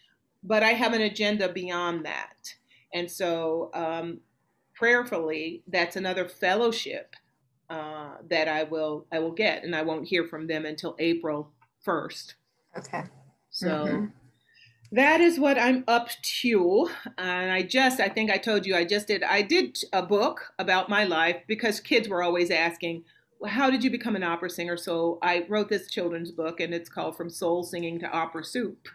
But I have an agenda beyond that. And so, um, prayerfully, that's another fellowship uh, that I will I will get, and I won't hear from them until April first. Okay. So. Mm-hmm that is what I'm up to. And I just, I think I told you, I just did, I did a book about my life because kids were always asking, well, how did you become an opera singer? So I wrote this children's book and it's called From Soul Singing to Opera Soup.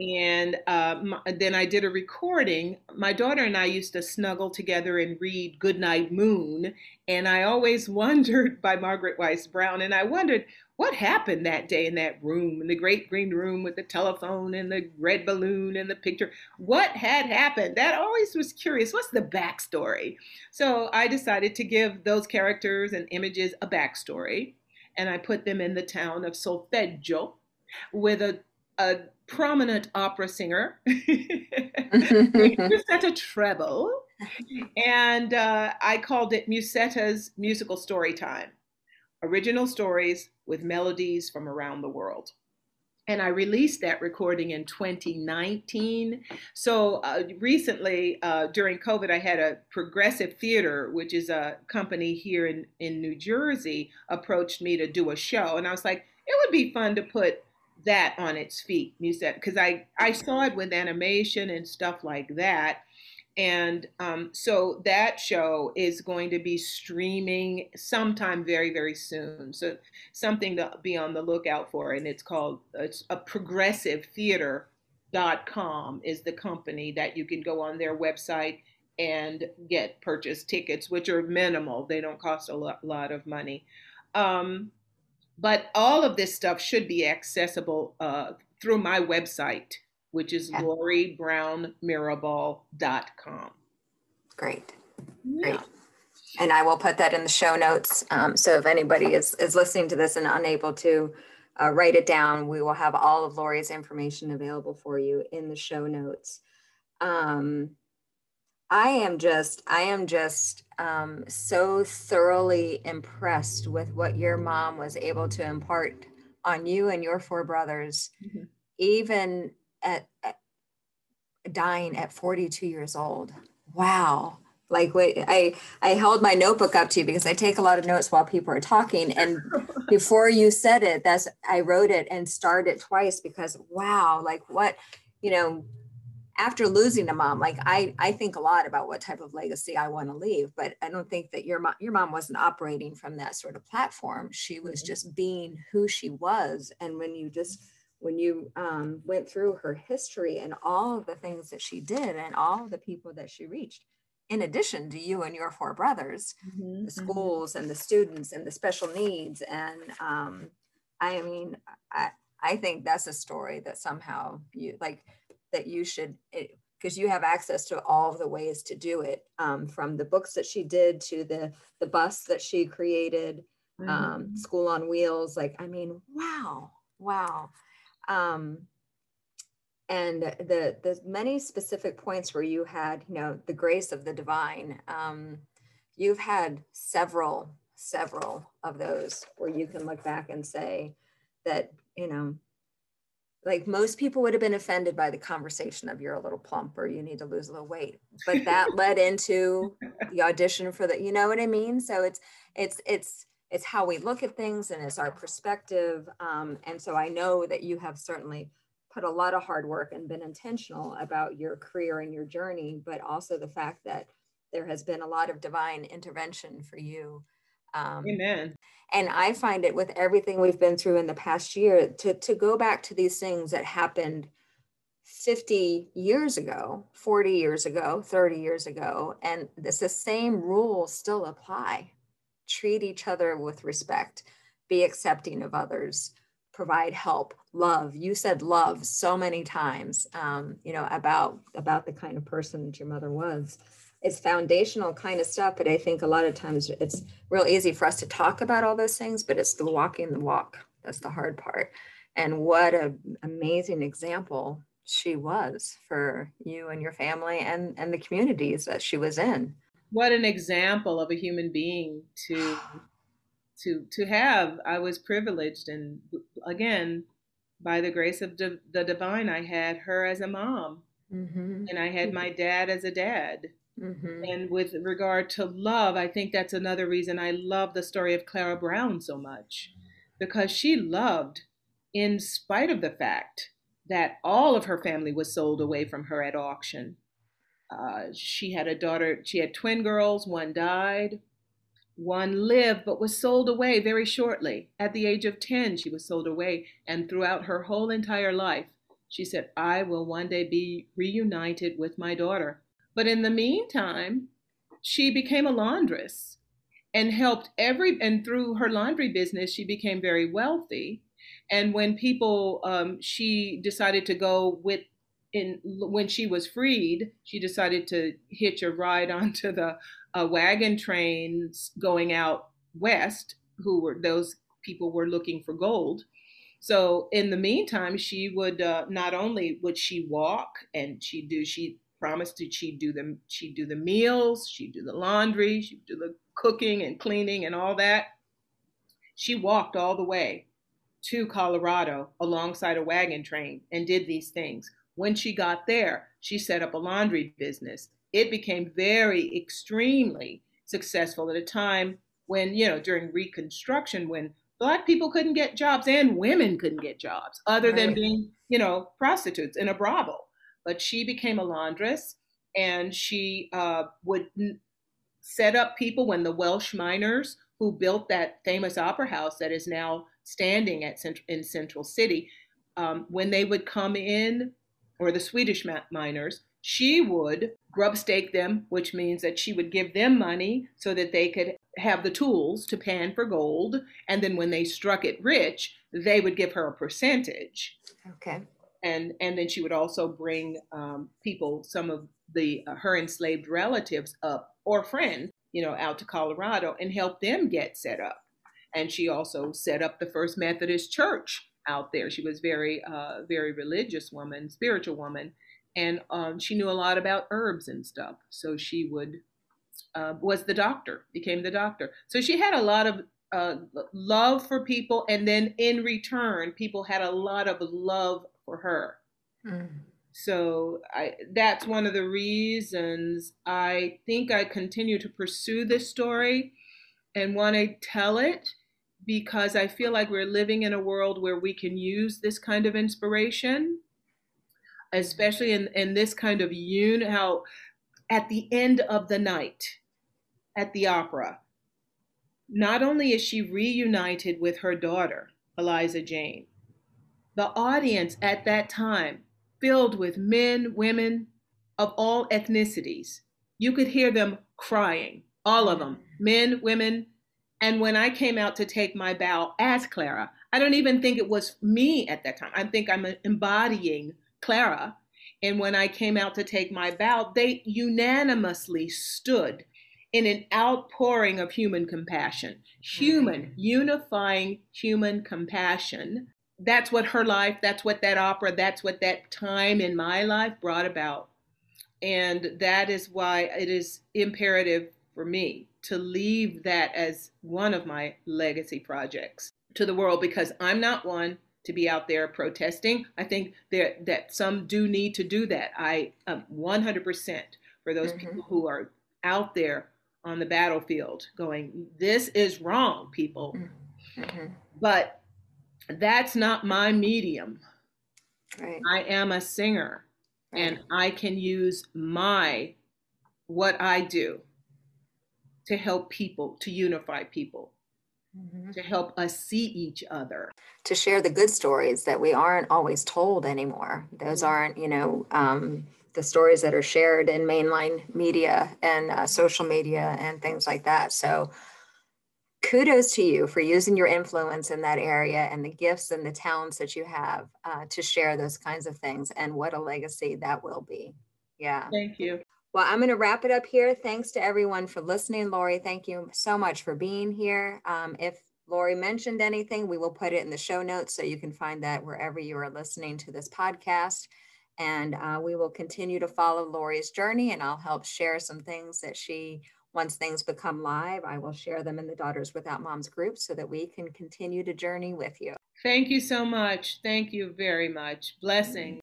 And uh, my, then I did a recording. My daughter and I used to snuggle together and read Goodnight Moon. And I always wondered by Margaret Wise Brown. And I wondered, what happened that day in that room, in the great green room with the telephone and the red balloon and the picture? What had happened? That always was curious. What's the backstory? So I decided to give those characters and images a backstory, and I put them in the town of Solfeggio with a, a prominent opera singer, Musetta Treble, and uh, I called it Musetta's Musical Story Time original stories with melodies from around the world. And I released that recording in 2019. So uh, recently, uh, during COVID, I had a Progressive Theater, which is a company here in, in New Jersey, approached me to do a show. And I was like, it would be fun to put that on its feet, said, because I, I saw it with animation and stuff like that. And um, so that show is going to be streaming sometime very, very soon. So something to be on the lookout for. And it's called it's a progressive theater.com is the company that you can go on their website and get purchase tickets, which are minimal. They don't cost a lot, lot of money. Um, but all of this stuff should be accessible uh, through my website, which is yeah. loribrownmirabal.com. Great. Yeah. Great. And I will put that in the show notes. Um, so if anybody is, is listening to this and unable to uh, write it down, we will have all of Lori's information available for you in the show notes. Um, I am just, I am just um, so thoroughly impressed with what your mom was able to impart on you and your four brothers, mm-hmm. even at, at dying at 42 years old. Wow like wait i i held my notebook up to you because i take a lot of notes while people are talking and before you said it that's i wrote it and starred it twice because wow like what you know after losing a mom like i i think a lot about what type of legacy i want to leave but i don't think that your mom your mom wasn't operating from that sort of platform she was mm-hmm. just being who she was and when you just when you um, went through her history and all of the things that she did and all the people that she reached in addition to you and your four brothers, mm-hmm, the mm-hmm. schools and the students and the special needs. And um, I mean, I, I think that's a story that somehow you like that you should, because you have access to all of the ways to do it um, from the books that she did to the, the bus that she created, um, mm-hmm. um, School on Wheels. Like, I mean, wow, wow. Um, and the the many specific points where you had you know the grace of the divine um, you've had several several of those where you can look back and say that you know like most people would have been offended by the conversation of you're a little plump or you need to lose a little weight but that led into the audition for the you know what i mean so it's it's it's it's how we look at things and it's our perspective um, and so i know that you have certainly put a lot of hard work and been intentional about your career and your journey, but also the fact that there has been a lot of divine intervention for you. Um, Amen. And I find it with everything we've been through in the past year to, to go back to these things that happened 50 years ago, 40 years ago, 30 years ago, and it's the same rules still apply. Treat each other with respect, be accepting of others, provide help love. You said love so many times um, you know about about the kind of person that your mother was. It's foundational kind of stuff but i think a lot of times it's real easy for us to talk about all those things but it's the walking the walk. That's the hard part. And what an amazing example she was for you and your family and and the communities that she was in. What an example of a human being to to to have. I was privileged, and again, by the grace of the divine, I had her as a mom, mm-hmm. and I had my dad as a dad. Mm-hmm. And with regard to love, I think that's another reason I love the story of Clara Brown so much, because she loved in spite of the fact that all of her family was sold away from her at auction. Uh, she had a daughter, she had twin girls, one died. One lived but was sold away very shortly. At the age of 10, she was sold away, and throughout her whole entire life, she said, I will one day be reunited with my daughter. But in the meantime, she became a laundress and helped every, and through her laundry business, she became very wealthy. And when people, um, she decided to go with in when she was freed, she decided to hitch a ride onto the uh, wagon trains going out west. Who were those people were looking for gold. So in the meantime, she would uh, not only would she walk and she do she promised that she'd do the she'd do the meals, she'd do the laundry, she'd do the cooking and cleaning and all that. She walked all the way to Colorado alongside a wagon train and did these things. When she got there, she set up a laundry business. It became very, extremely successful at a time when, you know, during Reconstruction, when Black people couldn't get jobs and women couldn't get jobs other than being, you know, prostitutes in a brothel. But she became a laundress and she uh, would set up people when the Welsh miners who built that famous opera house that is now standing at in Central City, um, when they would come in or the Swedish miners, she would grub stake them, which means that she would give them money so that they could have the tools to pan for gold. And then when they struck it rich, they would give her a percentage. Okay. And, and then she would also bring um, people, some of the uh, her enslaved relatives up or friends, you know, out to Colorado and help them get set up. And she also set up the first Methodist church out there. She was very, uh, very religious woman, spiritual woman, and um, she knew a lot about herbs and stuff. So she would uh, was the doctor, became the doctor. So she had a lot of uh, love for people, and then in return, people had a lot of love for her. Mm. So I, that's one of the reasons I think I continue to pursue this story and want to tell it because I feel like we're living in a world where we can use this kind of inspiration, especially in, in this kind of un how at the end of the night at the opera, not only is she reunited with her daughter, Eliza Jane, the audience at that time, filled with men, women of all ethnicities, you could hear them crying, all of them, men, women. And when I came out to take my bow as Clara, I don't even think it was me at that time. I think I'm embodying Clara. And when I came out to take my bow, they unanimously stood in an outpouring of human compassion, human, mm-hmm. unifying human compassion. That's what her life, that's what that opera, that's what that time in my life brought about. And that is why it is imperative for me to leave that as one of my legacy projects to the world because I'm not one to be out there protesting. I think that that some do need to do that. I um, 100% for those mm-hmm. people who are out there on the battlefield going, This is wrong, people. Mm-hmm. mm-hmm. But that's not my medium. Right. I am a singer right. and I can use my what I do to help people, to unify people, mm-hmm. to help us see each other. To share the good stories that we aren't always told anymore. Those mm-hmm. aren't, you know, um, the stories that are shared in mainline media and uh, social media and things like that. So kudos to you for using your influence in that area and the gifts and the talents that you have uh, to share those kinds of things and what a legacy that will be. Yeah. Thank you. Well, I'm going to wrap it up here. Thanks to everyone for listening. Lori, thank you so much for being here. Um, if Lori mentioned anything, we will put it in the show notes so you can find that wherever you are listening to this podcast. And uh, we will continue to follow Lori's journey, and I'll help share some things that she, once things become live, I will share them in the Daughters Without Moms group so that we can continue to journey with you. Thank you so much. Thank you very much. Blessings.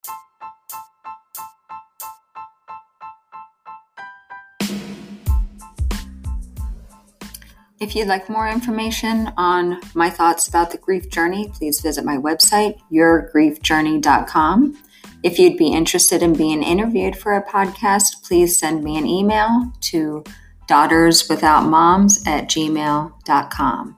If you'd like more information on my thoughts about the grief journey, please visit my website, yourgriefjourney.com. If you'd be interested in being interviewed for a podcast, please send me an email to daughterswithoutmoms at gmail.com.